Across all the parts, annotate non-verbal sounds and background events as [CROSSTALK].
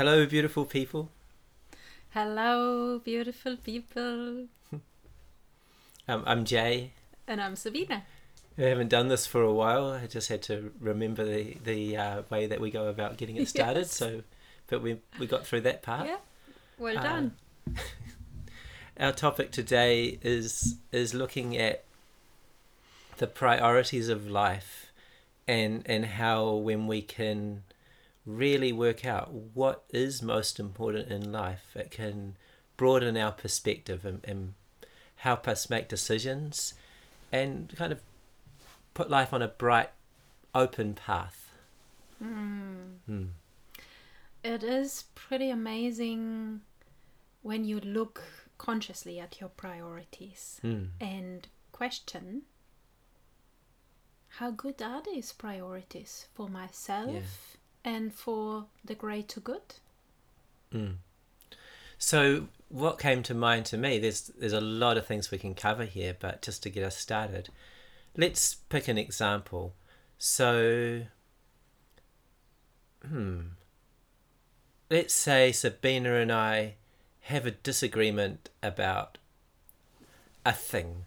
Hello, beautiful people. Hello, beautiful people. [LAUGHS] Um, I'm Jay. And I'm Sabina. We haven't done this for a while. I just had to remember the the uh, way that we go about getting it [LAUGHS] started. Yes. So, but we we got through that part. Yeah, well Uh, done. [LAUGHS] Our topic today is is looking at the priorities of life, and and how when we can really work out what is most important in life, it can broaden our perspective and, and help us make decisions, and kind of put life on a bright, open path. Hmm. It is pretty amazing when you look consciously at your priorities Hmm. and question how good are these priorities for myself and for the greater good? Mm. So what came to mind to me, there's there's a lot of things we can cover here, but just to get us started, let's pick an example. So hmm. Let's say Sabina and I have a disagreement about a thing.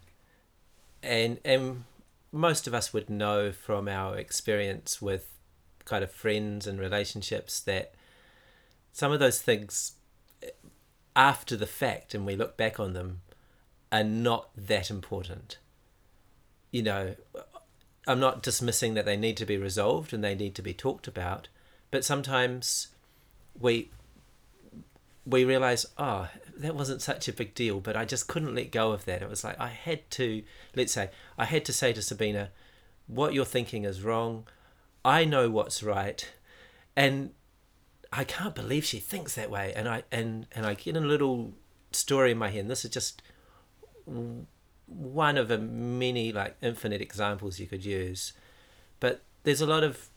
And and most of us would know from our experience with kind of friends and relationships that some of those things after the fact and we look back on them are not that important. You know i'm not dismissing that they need to be resolved and they need to be talked about but sometimes we we realize oh that wasn't such a big deal but i just couldn't let go of that. It was like i had to let's say i had to say to sabina what you're thinking is wrong i know what's right and I can't believe she thinks that way, and I and and I get a little story in my head. And this is just one of a many like infinite examples you could use, but there's a lot of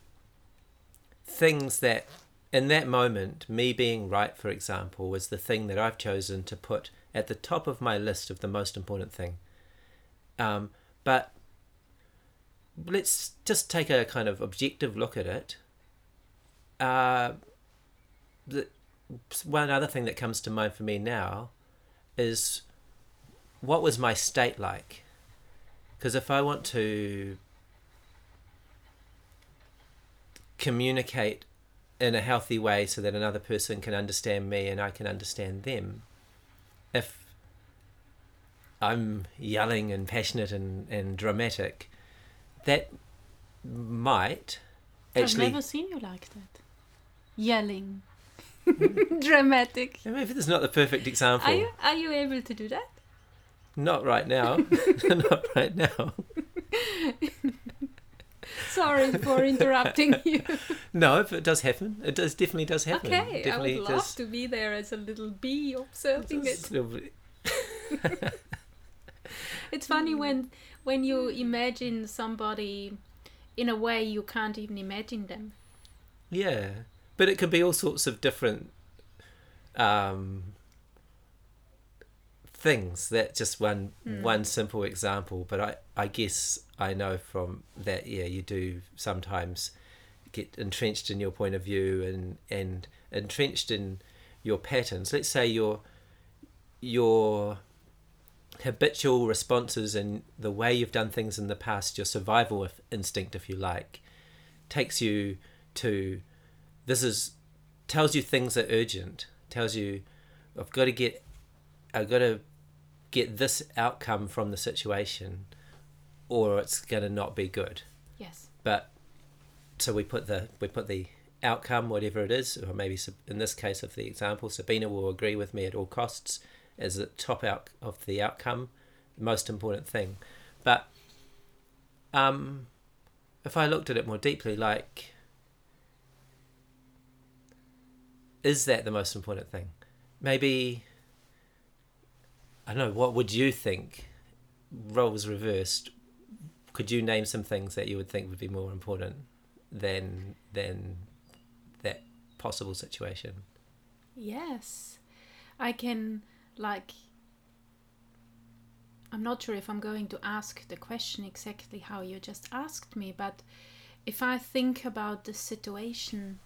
things that in that moment, me being right, for example, was the thing that I've chosen to put at the top of my list of the most important thing. Um, but let's just take a kind of objective look at it. Uh, the one other thing that comes to mind for me now is what was my state like? Because if I want to communicate in a healthy way so that another person can understand me and I can understand them, if I'm yelling and passionate and, and dramatic, that might actually. I've never seen you like that. Yelling. [LAUGHS] Dramatic. Yeah, Maybe this is not the perfect example. Are you are you able to do that? Not right now. [LAUGHS] not right now. [LAUGHS] Sorry for interrupting you. No, but it does happen. It does definitely does happen. Okay, I would love to be there as a little bee observing it. it. It's funny when when you imagine somebody in a way you can't even imagine them. Yeah, but it could be all sorts of different um, things. That's just one one simple example. But I I guess I know from that. Yeah, you do sometimes get entrenched in your point of view and and entrenched in your patterns. Let's say your your habitual responses and the way you've done things in the past, your survival instinct, if you like, takes you to this is tells you things are urgent. Tells you I've got to get I've got to get this outcome from the situation, or it's going to not be good. Yes. But so we put the we put the outcome, whatever it is, or maybe in this case of the example, Sabina will agree with me at all costs as the top out of the outcome, the most important thing. But um, if I looked at it more deeply, like, is that the most important thing? Maybe I don't know. What would you think? Roles reversed. Could you name some things that you would think would be more important than than that possible situation? Yes. I can like I'm not sure if I'm going to ask the question exactly how you just asked me, but if I think about the situation,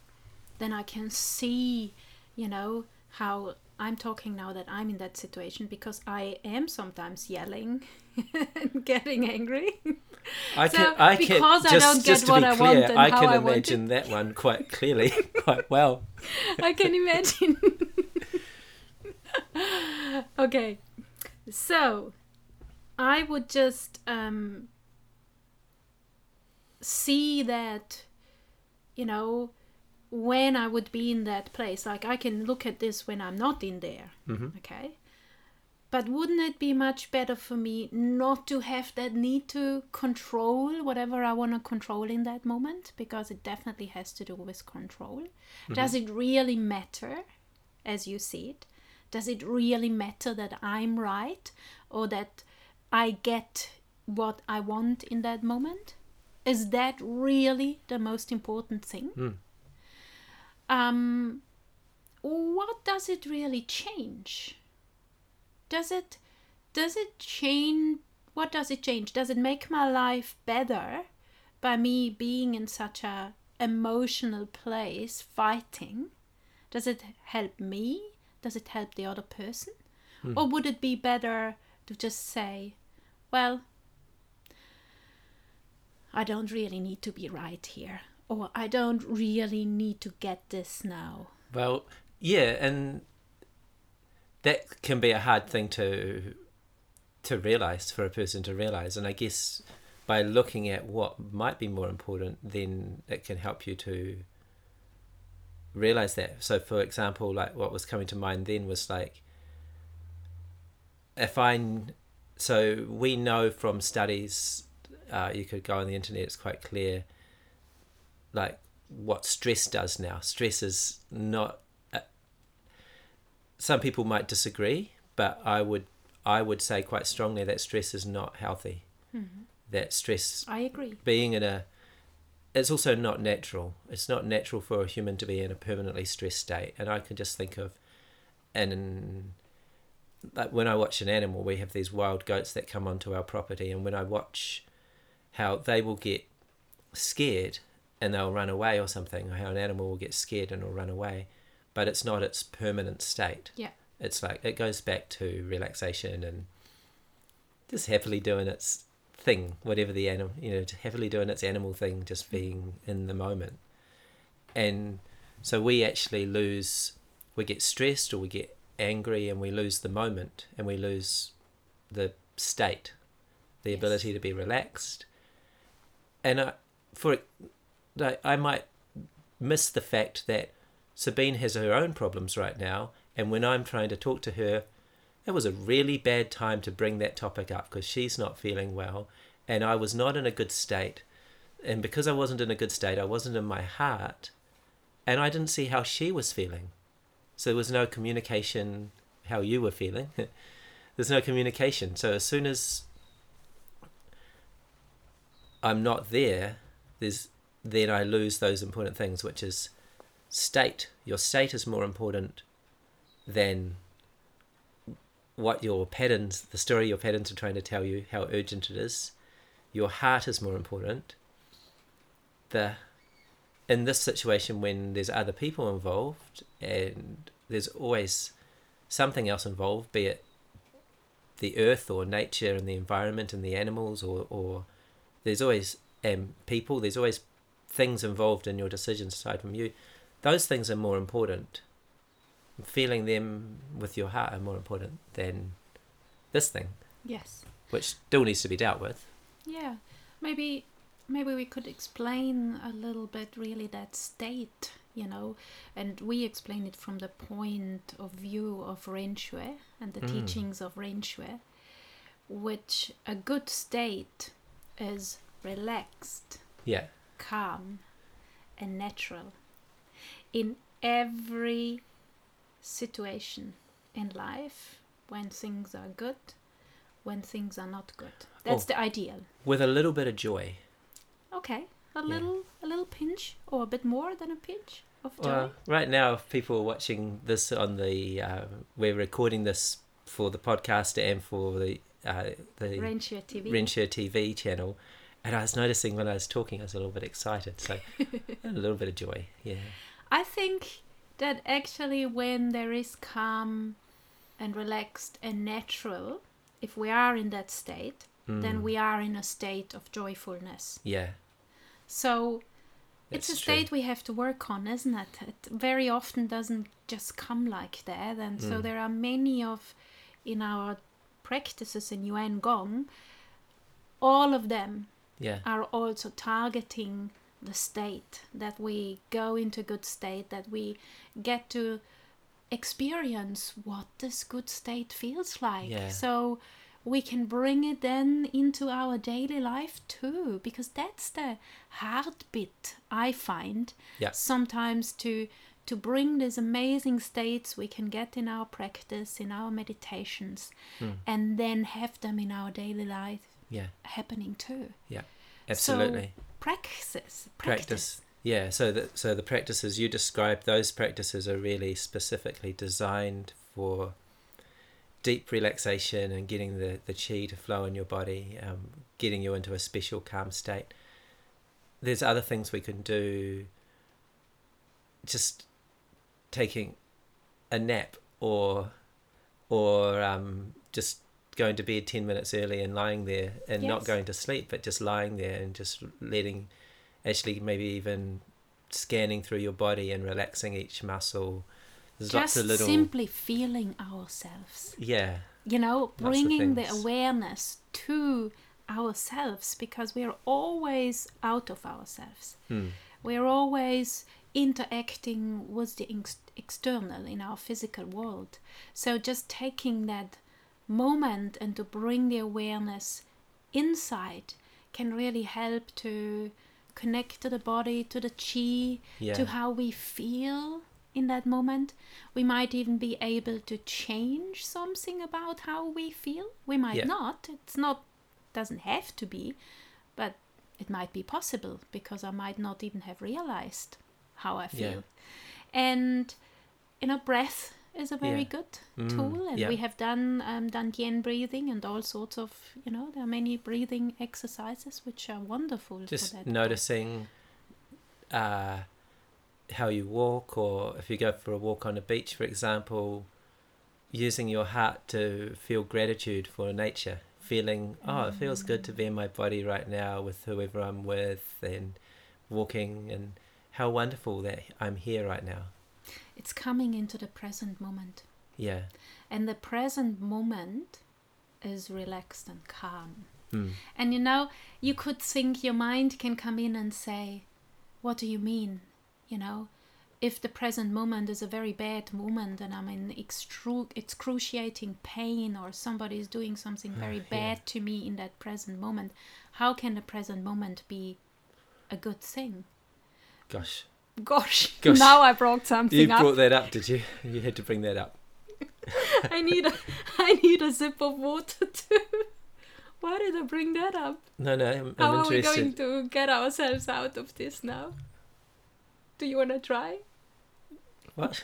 then I can see you know, how I'm talking now that I'm in that situation because I am sometimes yelling [LAUGHS] and getting angry. I So, can, I can, because I just, don't just get to what be I clear, want and I how can I imagine that one quite clearly, [LAUGHS] quite well. [LAUGHS] I can imagine. [LAUGHS] okay, so I would just um, see that, you know, when I would be in that place. Like I can look at this when I'm not in there. Mhm. Okay. But wouldn't it be much better for me not to have that need to control whatever I want to control in that moment? Because it definitely has to do with control. Does it really matter as you see it? Does it really matter that I'm right or that I get what I want in that moment? Is that really the most important thing? Mm. Um, what does it really change? Does it does it change what does it change? Does it make my life better by me being in such a emotional place fighting? Does it help me? Does it help the other person? Hmm. Or would it be better to just say, well, I don't really need to be right here, or I don't really need to get this now. Well, yeah, and that can be a hard thing to to realize for a person to realize, and I guess by looking at what might be more important, then it can help you to realize that. So, for example, like what was coming to mind then was like if I so we know from studies, uh, you could go on the internet. It's quite clear, like what stress does now. Stress is not. Uh, some people might disagree, but I would I would say quite strongly that stress is not healthy. That stress I agree. being in a it's also not natural. It's not natural for a human to be in a permanently stressed state. And I can just think of and like when I watch an animal, we have these wild goats that come onto our property, and when I watch how they will get scared and they'll run away or something, or how an animal will get scared and will run away, but it's not its permanent state. Yeah. It's like it goes back to relaxation and just happily doing its thing, whatever the animal, you know, heavily doing its animal thing, just mm-hmm. being in the moment. And so we actually lose, we get stressed or we get angry and we lose the moment and we lose the state, the Yes. ability to be relaxed. And I, for like, I might miss the fact that Sabine has her own problems right now, and when I'm trying to talk to her, it was a really bad time to bring that topic up because she's not feeling well, and I was not in a good state. And because I wasn't in a good state, I wasn't in my heart, and I didn't see how she was feeling. So there was no communication how you were feeling. [LAUGHS] There's no communication. So as soon as I'm not there, there's then I lose those important things, which is state. Your state is more important than what your patterns, the story your patterns are trying to tell you, how urgent it is. Your heart is more important. The in this situation when there's other people involved and there's always something else involved, be it the earth or nature and the environment and the animals or, or there's always um, people, there's always things involved in your decisions aside from you. Those things are more important. Feeling them with your heart are more important than this thing, Yes. which still needs to be dealt with. Yeah. Maybe maybe we could explain a little bit really that state, you know, and we explain it from the point of view of Ren Xue and the Mm. teachings of Ren Xue, which a good state is relaxed, Yeah, calm, and natural in every situation in life when things are good, when things are not good. That's Oh. the ideal. with a little bit of joy. Okay, a little, a little pinch, or a bit more than a pinch of joy. Well, right now, if people are watching this on the, uh, we're recording this for the podcast and for the uh, the Ren Xue TV. Ren Xue TV channel, and I was noticing when I was talking, I was a little bit excited. So [LAUGHS] a little bit of joy, yeah. I think that actually when there is calm and relaxed and natural, if we are in that state, then Mm. we are in a state of joyfulness. Yeah. So it's a That's true. state we have to work on, isn't it? It very often doesn't just come like that, and so Mm. there are many of in our practices in Yuan Gong. All of them Yeah. are also targeting the state that we go into good state, that we get to experience what this good state feels like. Yeah. So we can bring it then into our daily life too, because that's the hard bit I find Yeah. sometimes to to bring these amazing states we can get in our practice, in our meditations, Hmm. and then have them in our daily life Yeah. happening too. Yeah. Absolutely. So, practice, practice. practice. Yeah, so the so the practices you described, those practices are really specifically designed for deep relaxation and getting the, the chi to flow in your body, um, getting you into a special calm state. There's other things we can do. Just taking a nap or or um, just going to bed 10 minutes early and lying there and not going to sleep but just lying there and just letting actually maybe even scanning through your body and relaxing each muscle there's lots Just of little simply feeling ourselves. yeah You know, bringing the awareness to ourselves because we're always out of ourselves. hmm. We're always interacting with the ex- external in our physical world. So just taking that moment and to bring the awareness inside can really help to connect to the body, to the chi, yeah to how we feel in that moment. We might even be able to change something about how we feel. We might Yeah. not. It's not doesn't have to be, but it might be possible because I might not even have realized how I Yeah. feel. And you know, breath is a very Yeah. good Mm, tool, and yeah. we have done um, done yin breathing and all sorts of you know there are many breathing exercises which are wonderful. for just that. noticing uh, how you walk or if you go for a walk on a beach for example using your heart to feel gratitude for nature feeling oh it feels good to be in my body right now with whoever i'm with and walking and how wonderful that i'm here right now It's coming into the present moment. yeah And the present moment is relaxed and calm. mm. And you know, you could think your mind can come in and say, What do you mean? You know, if the present moment is a very bad moment and I'm in extru- excruciating pain or somebody is doing something very Ah, [SIGHS] yeah. bad to me in that present moment, how can the present moment be a good thing? gosh Gosh, [LAUGHS] Gosh. now I brought something you up. brought that up did you you had to bring that up [LAUGHS] I need a I need a sip of water too. [LAUGHS] Why did I bring that up? no no i'm, How I'm are we going to get ourselves out of this now? Do you want to try? what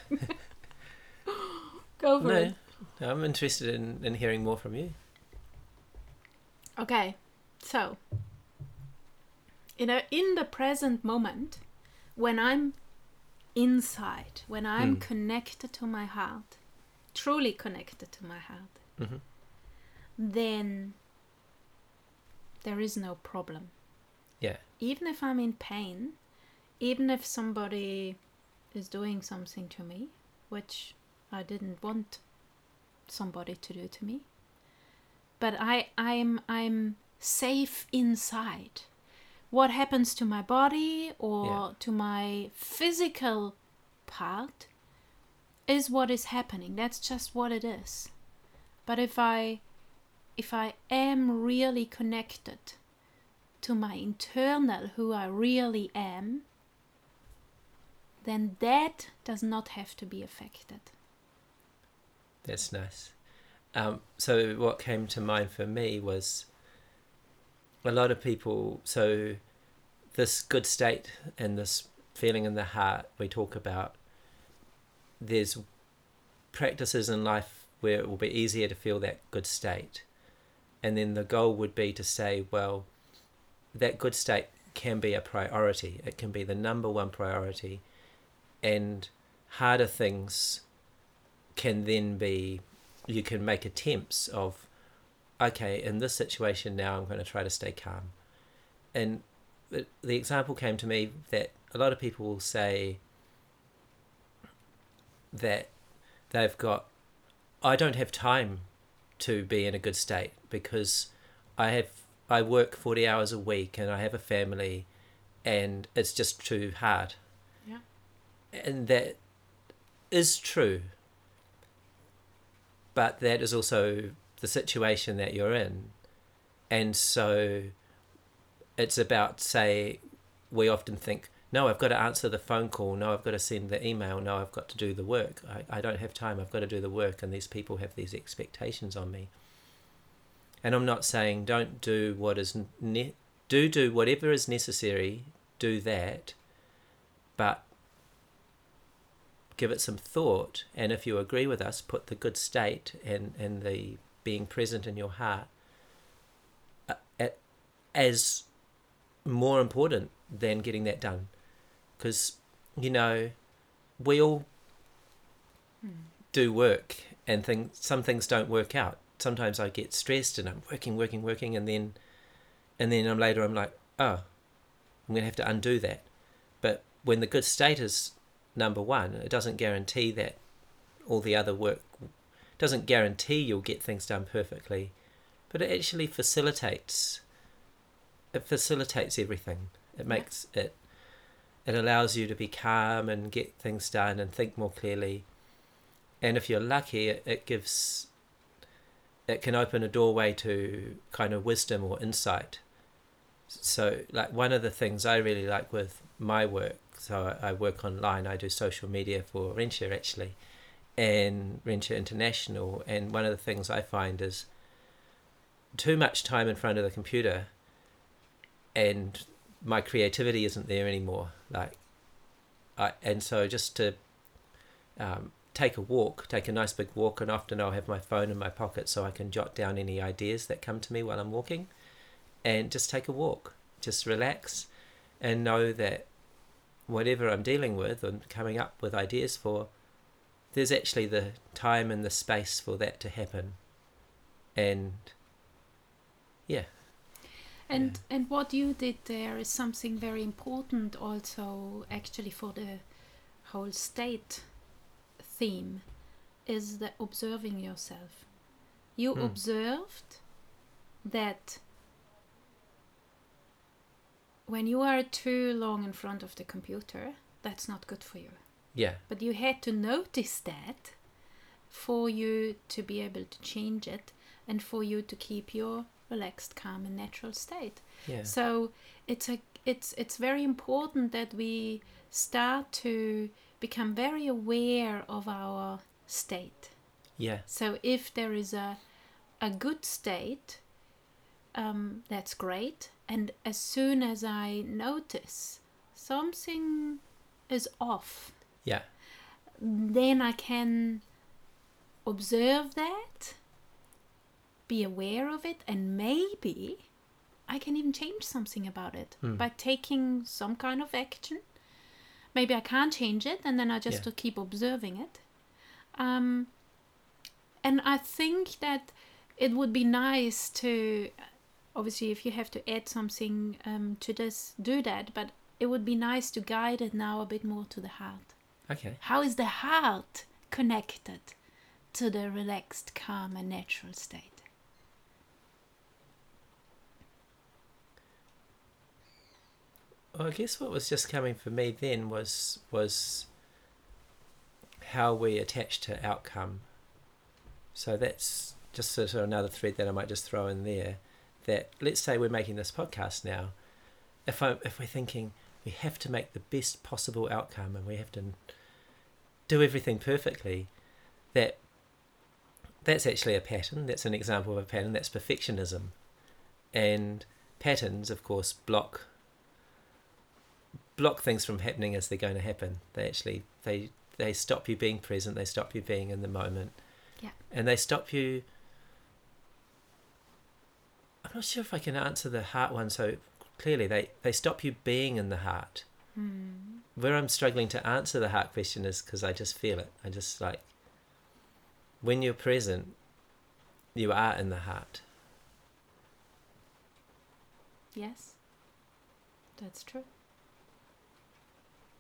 Go for no it. no, i'm interested in, in hearing more from you Okay, so you know, in the present moment, when I'm inside, when I'm Hmm. connected to my heart, truly connected to my heart, hmm then there is no problem. yeah even if I'm in pain, even if somebody is doing something to me, which I didn't want somebody to do to me, but I I'm I'm safe inside. What happens to my body or Yeah. to my physical part is what is happening. That's just what it is. But if I if I am really connected to my internal who I really am, then that does not have to be affected. That's nice. Um, so what came to mind for me was a lot of people. So this good state and this feeling in the heart we talk about. There's practices in life where it will be easier to feel that good state, and then the goal would be to say, well, that good state can be a priority. It can be the number one priority, and harder things can then be you can make attempts of okay in this situation now i'm going to try to stay calm. And the, example came to me that a lot of people will say that they've got i don't have time to be in a good state because i have i work 40 hours a week and i have a family and it's just too hard. Yeah. and that is true. But that is also the situation that you're in. And so it's about say we often think no i've got to answer the phone call. No i've got to send the email. No i've got to do the work. I, I don't have time. I've got to do the work. And these people have these expectations on me. And i'm not saying don't do what is ne- do do whatever is necessary do that but give it some thought. And if you agree with us put the good state and and the being present in your heart uh, as more important than getting that done. Because you know we all do work and things some things don't work out. Sometimes i get stressed and i'm working working working and then and then i'm later i'm like oh i'm going to have to undo that. But when the good state is number one it doesn't guarantee that all the other work doesn't guarantee you'll get things done perfectly but it actually facilitates it facilitates everything. It makes it it allows you to be calm and get things done and think more clearly. And if you're lucky it, it gives it can open a doorway to kind of wisdom or insight. So like one of the things i really like with my work so i, I work online i do social media for Ren Xue actually and Ren Xue International and one of the things i find is too much time in front of the computer and my creativity isn't there anymore like I, and so just to um, take a walk take a nice big walk and often i'll have my phone in my pocket so i can jot down any ideas that come to me while i'm walking and just take a walk just relax and know that whatever i'm dealing with and coming up with ideas for there's actually the time and the space for that to happen and yeah And and what you did there is something very important also actually for the whole state theme is the observing yourself. You Hmm. observed that when you are too long in front of the computer, that's not good for you. Yeah But you had to notice that for you to be able to change it and for you to keep your relaxed, calm, and natural state. yeah So it's a it's it's very important that we start to become very aware of our state. yeah So if there is a a good state, um, that's great. And as soon as I notice something is off, yeah then I can observe that, be aware of it, and maybe I can even change something about it Hmm. by taking some kind of action. Maybe I can't change it, and then I just Yeah. keep observing it. Um, and I think that it would be nice to, obviously, if you have to add something um, to this, do that. But it would be nice to guide it now a bit more to the heart. Okay How is the heart connected to the relaxed, calm, and natural state? Well, I guess what was just coming for me then was was how we attach to outcome. So that's just sort of another thread that I might just throw in there. That let's say we're making this podcast now. If I if we're thinking we have to make the best possible outcome and we have to do everything perfectly, that that's actually a pattern. That's an example of a pattern. That's perfectionism, and patterns, of course, block block things from happening as they're going to happen. They actually they they stop you being present. They stop you being in the moment. Yeah. And they stop you. I'm not sure if I can answer the heart one so clearly. They they stop you being in the heart. Hmm. Where I'm struggling to answer the heart question is because I just feel it. I just like when you're present, you are in the heart. Yes, that's true.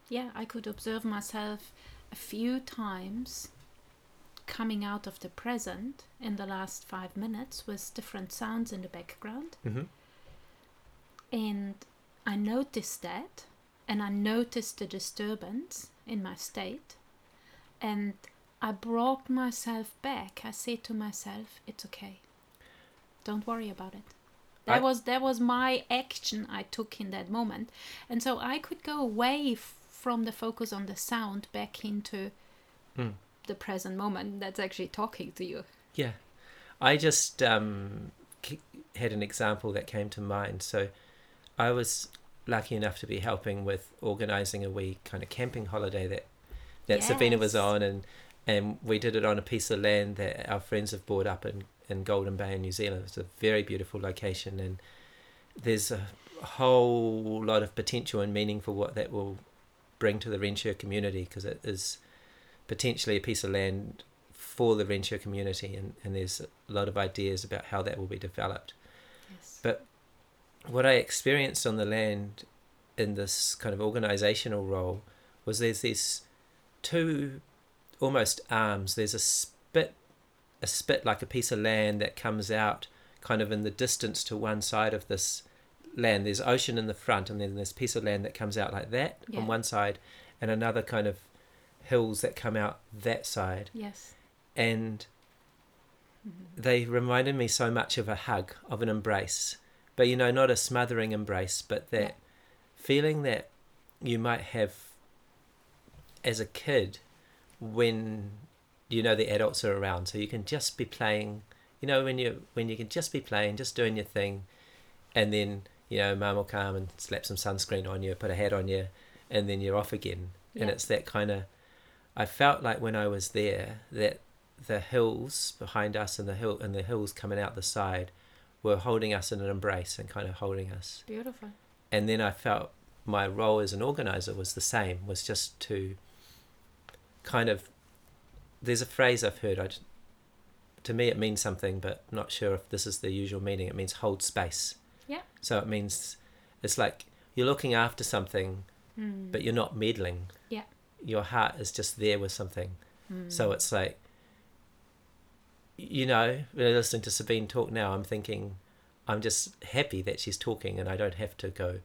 Yeah, I could observe myself a few times coming out of the present in the last five minutes with different sounds in the background. Mm-hmm. And I noticed that, and I noticed the disturbance in my state, and I brought myself back. I said to myself, "It's okay. Don't worry about it." That I- was that was my action I took in that moment, and so I could go away f- from the focus on the sound back into Mm. the present moment. That's actually talking to you. Yeah, I just um, had an example that came to mind. So, I was lucky enough to be helping with organising a wee kind of camping holiday that that Sabina was on, and and we did it on a piece of land that our friends have bought up in in Golden Bay in New Zealand. It's a very beautiful location, and there's a whole lot of potential and meaning for what that will bring to the Ren Xue community because it is potentially a piece of land for the Ren Xue community, and, and there's a lot of ideas about how that will be developed. Yes. But what I experienced on the land in this kind of organizational role was there's these two almost arms. There's a spit, a spit like a piece of land that comes out kind of in the distance to one side of this land. There's ocean in the front, and then there's a piece of land that comes out like that Yeah. on one side, and another kind of hills that come out that side Yes. and Mhm. they reminded me so much of a hug, of an embrace. But you know, not a smothering embrace, but that Yeah. feeling that you might have as a kid when you know the adults are around. So you can just be playing you know, when you when you can just be playing, just doing your thing and then, you know, mum will come and slap some sunscreen on you, put a hat on you, and then you're off again. And it's that kind of I felt like when I was there that the hills behind us and the hill and the hills coming out the side were holding us in an embrace and kind of holding us. Beautiful. And then I felt my role as an organizer was the same, was just to kind of there's a phrase I've heard I to me it means something but I'm not sure if this is the usual meaning. It means hold space. Yeah. So it means it's like you're looking after something Mm. but you're not meddling. Yeah. Your heart is just there with something. Mm. So it's like, you know, when I'm listening to Sabine talk now, I'm thinking, I'm just happy that she's talking and I don't have to go,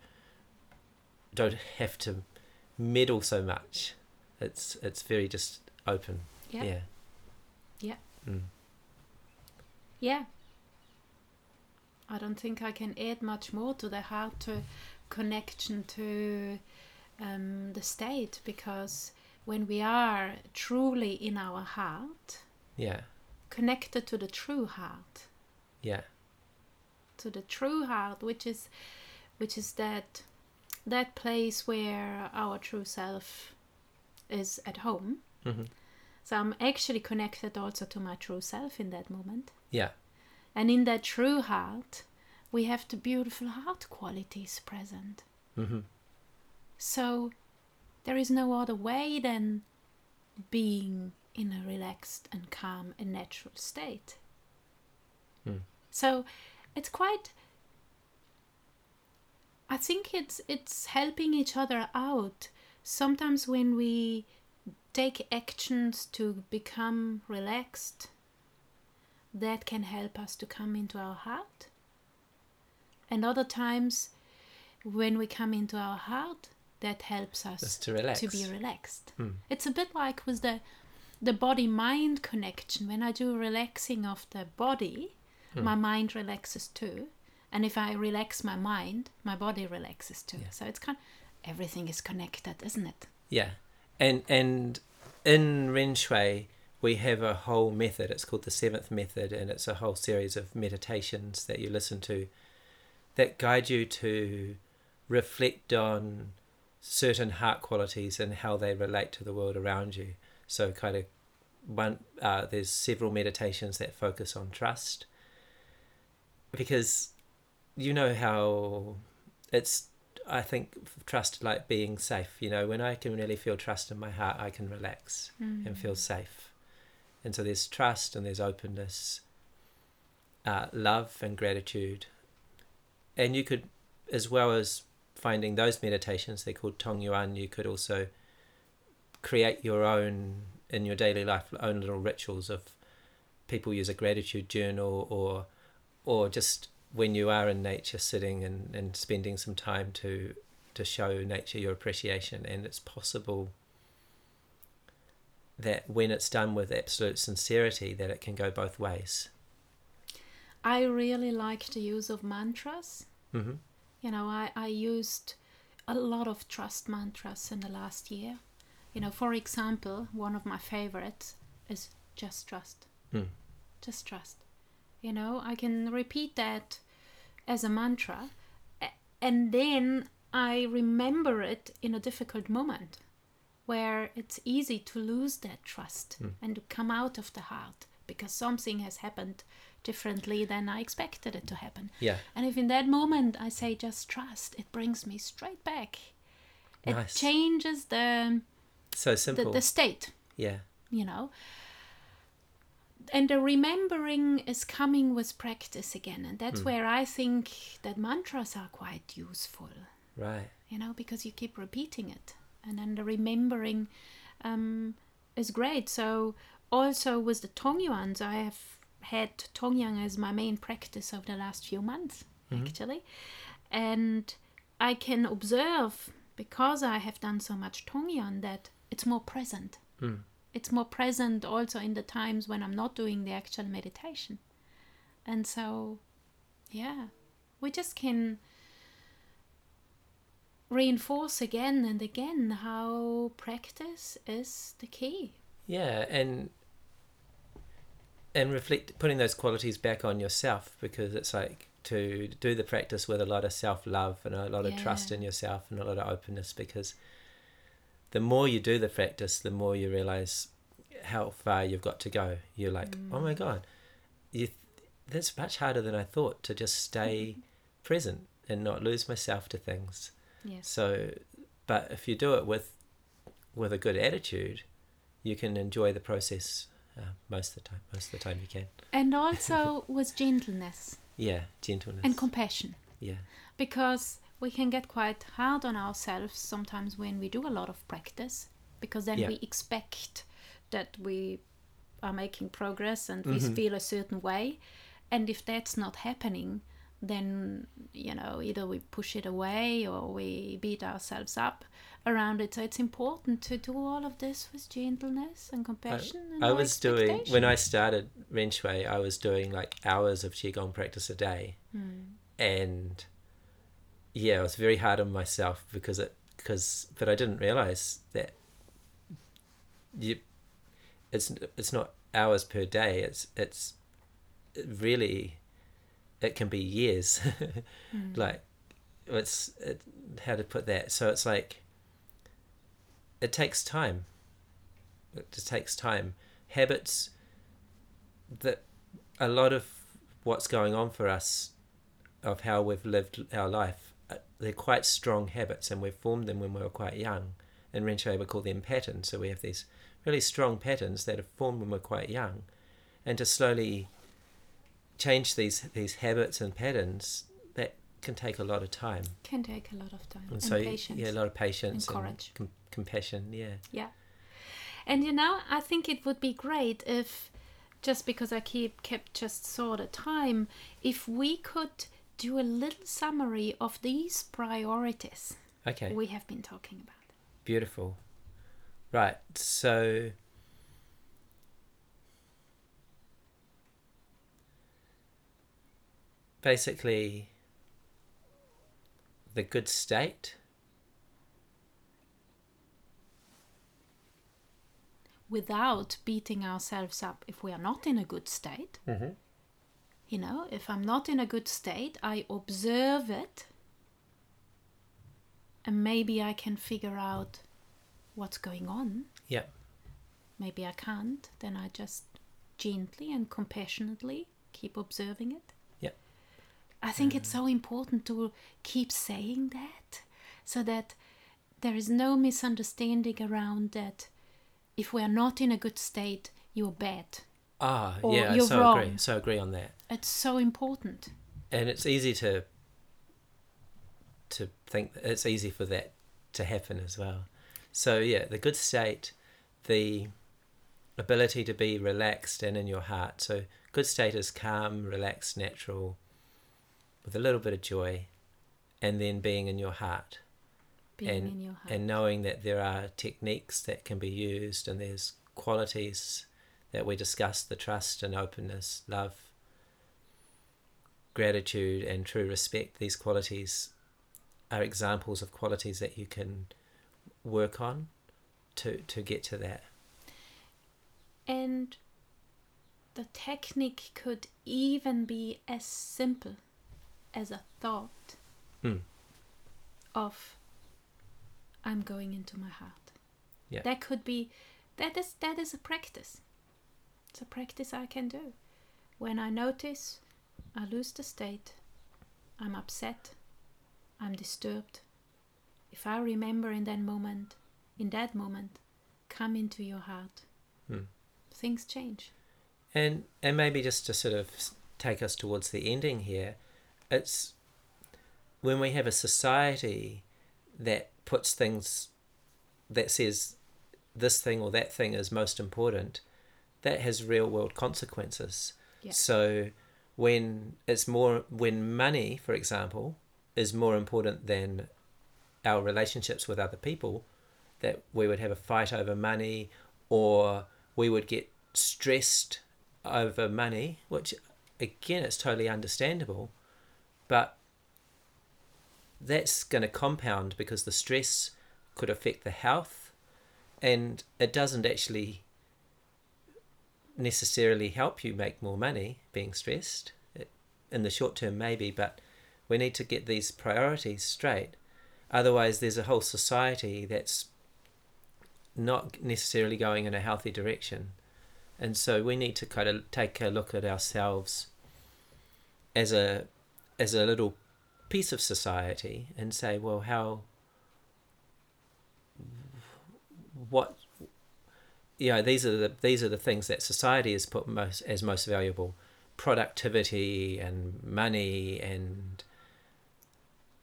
don't have to meddle so much. It's it's very just open. Yeah. Yeah. Yeah. Mm. Yeah. I don't think I can add much more to the heart to connection to um, the state because when we are truly in our heart, Yeah. Connected to the true heart, Yeah. to the true heart, which is which is that that place where our true self is at home. hmm So I'm actually connected also to my true self in that moment. Yeah. And in that true heart, we have the beautiful heart qualities present. hmm So there is no other way than being in a relaxed and calm and natural state. Mm. So it's quite I think it's it's helping each other out. Sometimes when we take actions to become relaxed, that can help us to come into our heart. And other times when we come into our heart, that helps us to relax. to be relaxed. Mm. It's a bit like with the the body mind connection. When I do relaxing of the body, Mm. my mind relaxes too. And if I relax my mind, my body relaxes too. Yeah. So it's kind everything is connected, isn't it? Yeah, and and in Ren Xue we have a whole method. It's called the seventh method, and it's a whole series of meditations that you listen to that guide you to reflect on certain heart qualities and how they relate to the world around you. So, kind of one, uh, there's several meditations that focus on trust because you know how it's I think trust like being safe. You know, when I can really feel trust in my heart, I can relax and feel safe. And so there's trust and there's openness, uh, love and gratitude. And you could, as well as finding those meditations, they're called Tong Yuan, you could also create your own, in your daily life, own little rituals of people use a gratitude journal or or just when you are in nature sitting and, and spending some time to to show nature your appreciation and it's possible that when it's done with absolute sincerity that it can go both ways I really like the use of mantras. mm-hmm. You know, I, I used a lot of trust mantras in the last year. You know, for example, one of my favorites is just trust. Mm. Just trust. You know, I can repeat that as a mantra and then I remember it in a difficult moment where it's easy to lose that trust and to come out of the heart because something has happened differently than I expected it to happen. yeah And if in that moment I say just trust, it brings me straight back. It Nice. changes the, so the simple. the state, yeah. You know. And the remembering is coming with practice again, and that's where I think that mantras are quite useful, right. You know, because you keep repeating it, and then the remembering um, is great. So also with the Tongyuans, I have had Tong Yuan as my main practice over the last few months, actually, and I can observe because I have done so much Tong Yuan that it's more present. Mm. It's more present also in the times when I'm not doing the actual meditation, and so, yeah, we just can reinforce again and again how practice is the key. yeah and and reflect putting those qualities back on yourself because it's like to do the practice with a lot of self-love and a lot of trust in yourself and a lot of openness because the more you do the practice the more you realize how far you've got to go. You're like oh my god. You that's much harder than i thought to just stay present and not lose myself to things. Yes. so but if you do it with with a good attitude you can enjoy the process uh, most of the time most of the time you can. And [LAUGHS] also with gentleness. Yeah gentleness. And compassion. yeah. Because we can get quite hard on ourselves sometimes when we do a lot of practice because then Yeah. we expect that we are making progress and we Mm-hmm. feel a certain way and if that's not happening then you know either we push it away or we beat ourselves up around it so it's important to do all of this with gentleness and compassion and I no was doing when. I started Ren Xue, I was doing like hours of qigong practice a day, Hmm. and yeah, I was very hard on myself because it because but I didn't realize that you it's it's not hours per day. It's it's it really it can be years. [LAUGHS] Hmm. Like it's it, how to put that. So it's like it takes time. It just takes time. Habits that a lot of what's going on for us of how we've lived our life, they're quite strong habits and we've formed them when we were quite young. In Ren we call them patterns. So we have these really strong patterns that are formed when we're quite young. And to slowly change these these habits and patterns, that can take a lot of time. can take a lot of time And, and, so patience yeah, a lot of patience And and, courage. com- compassion, yeah. Yeah. And you know, I think it would be great if just because I keep kept just sort of time, if we could do a little summary of these priorities Okay. we have been talking about. Beautiful. Right. So basically the good state, Without beating ourselves up if we are not in a good state. Mhm. You know, if I'm not in a good state, I observe it and maybe I can figure out what's going on. yeah, Maybe I can't, then I just gently and compassionately keep observing it. Yeah. I think it's so important to keep saying that so that there is no misunderstanding around that if we are not in a good state, you're bad. Ah, yeah, I so wrong. agree. So agree on that. It's so important. And it's easy to to think it's easy for that to happen as well. So yeah, the good state, the ability to be relaxed and in your heart. So good state is calm, relaxed, natural, with a little bit of joy, and then being in your heart. Being and in your heart. and knowing that there are techniques that can be used and there's qualities that we discussed the trust and openness love gratitude and true respect these qualities are examples of qualities that you can work on to to get to that And the technique could even be as simple as a thought Hmm. of I'm going into my heart. Yeah. That could be that is that is a practice. It's a practice I can do. When I notice I lose the state, I'm upset, I'm disturbed. If I remember in that moment, in that moment, come into your heart. Hmm. Things change. And and maybe just to sort of take us towards the ending here, it's when we have a society that puts things that says this thing or that thing is most important, that has real world consequences. Yeah. So when it's more when money, for example, is more important than our relationships with other people, that we would have a fight over money or we would get stressed over money, which again it's totally understandable, but that's going to compound because the stress could affect the health and it doesn't actually necessarily help you make more money being stressed It- in the short term maybe but we need to get these priorities straight. Otherwise there's a whole society that's not necessarily going in a healthy direction. And so we need to kind of take a look at ourselves as a as a little piece of society and say well how what you know these are the these are the things that society has put most as most valuable productivity and money and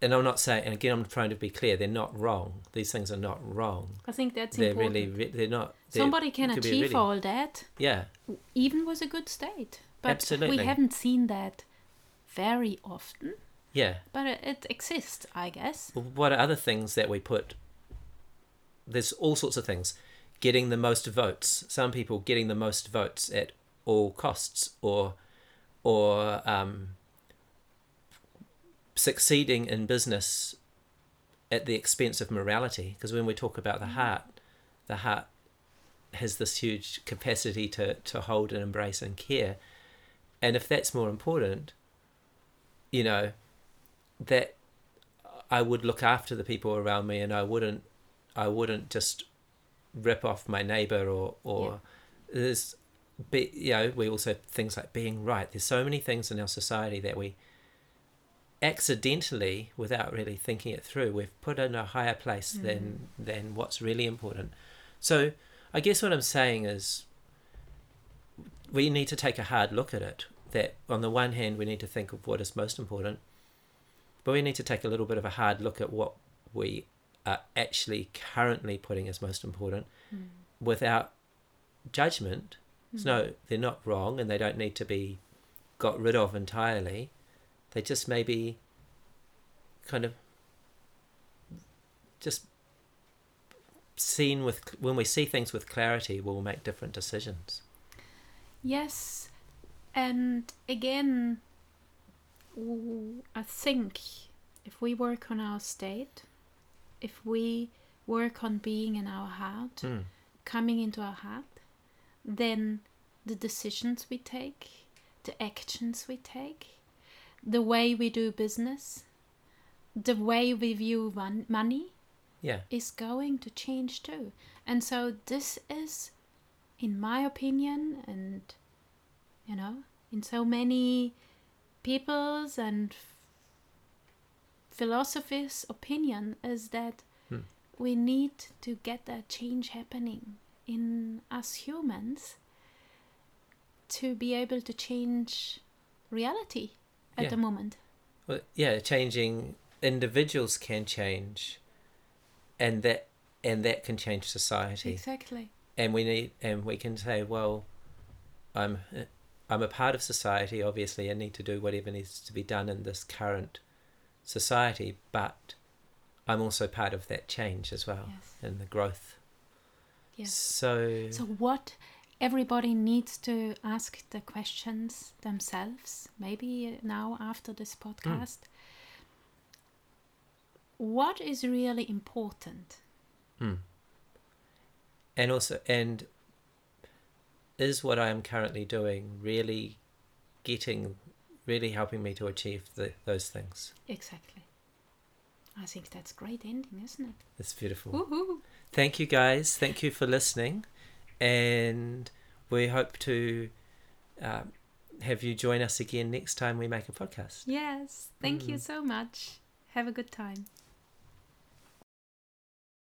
and I'm not saying and again I'm trying to be clear they're not wrong these things are not wrong I think that's they're important. really re- they're not they're- Somebody can it could be achieve really- all that yeah even with a good state. But Absolutely. we haven't seen that very often. yeah But it, it exists, I guess. what are other things that we put there's all sorts of things getting the most votes. Some people getting the most votes at all costs or or um, succeeding in business at the expense of morality. Because when we talk about the heart the heart has this huge capacity to, to hold and embrace and care. And if that's more important you know that I would look after the people around me and I wouldn't I wouldn't just rip off my neighbor or or there's be you know we also things like being right. There's so many things in our society that we accidentally without really thinking it through we've put in a higher place mm. than than what's really important. So I guess what I'm saying is we need to take a hard look at it that on the one hand we need to think of what is most important but we need to take a little bit of a hard look at what we are actually currently putting as most important hmm. without judgment. So no, hmm. they're not wrong and they don't need to be got rid of entirely. They just may be kind of just seen with when we see things with clarity, we'll make different decisions. Yes, and again, i think if we work on our state, if we work on being in our heart, Mm. coming into our heart, then the decisions we take, the actions we take, the way we do business, the way we view mon- money Yeah. is going to change too. And so this is, in my opinion, and you know, in so many people's and philosophy's opinion is that Hmm. we need to get that change happening in us humans to be able to change reality at Yeah. the moment. Well, yeah, changing individuals can change, and that and that can change society. Exactly. And we need and we can say, well, I'm I'm a part of society. Obviously, I need to do whatever needs to be done in this current society, but I'm also part of that change as well Yes. and the growth. Yes. So, So, what everybody needs to ask the questions themselves, maybe now after this podcast. What is really important? hmm. and also and is what I am currently doing really getting really helping me to achieve the, those things. Exactly. I think that's great ending, isn't it? It's beautiful. Woohoo! Thank you guys. Thank you for listening, and we hope to um, have you join us again next time we make a podcast. Yes, thank you Mm. so much. Have a good time.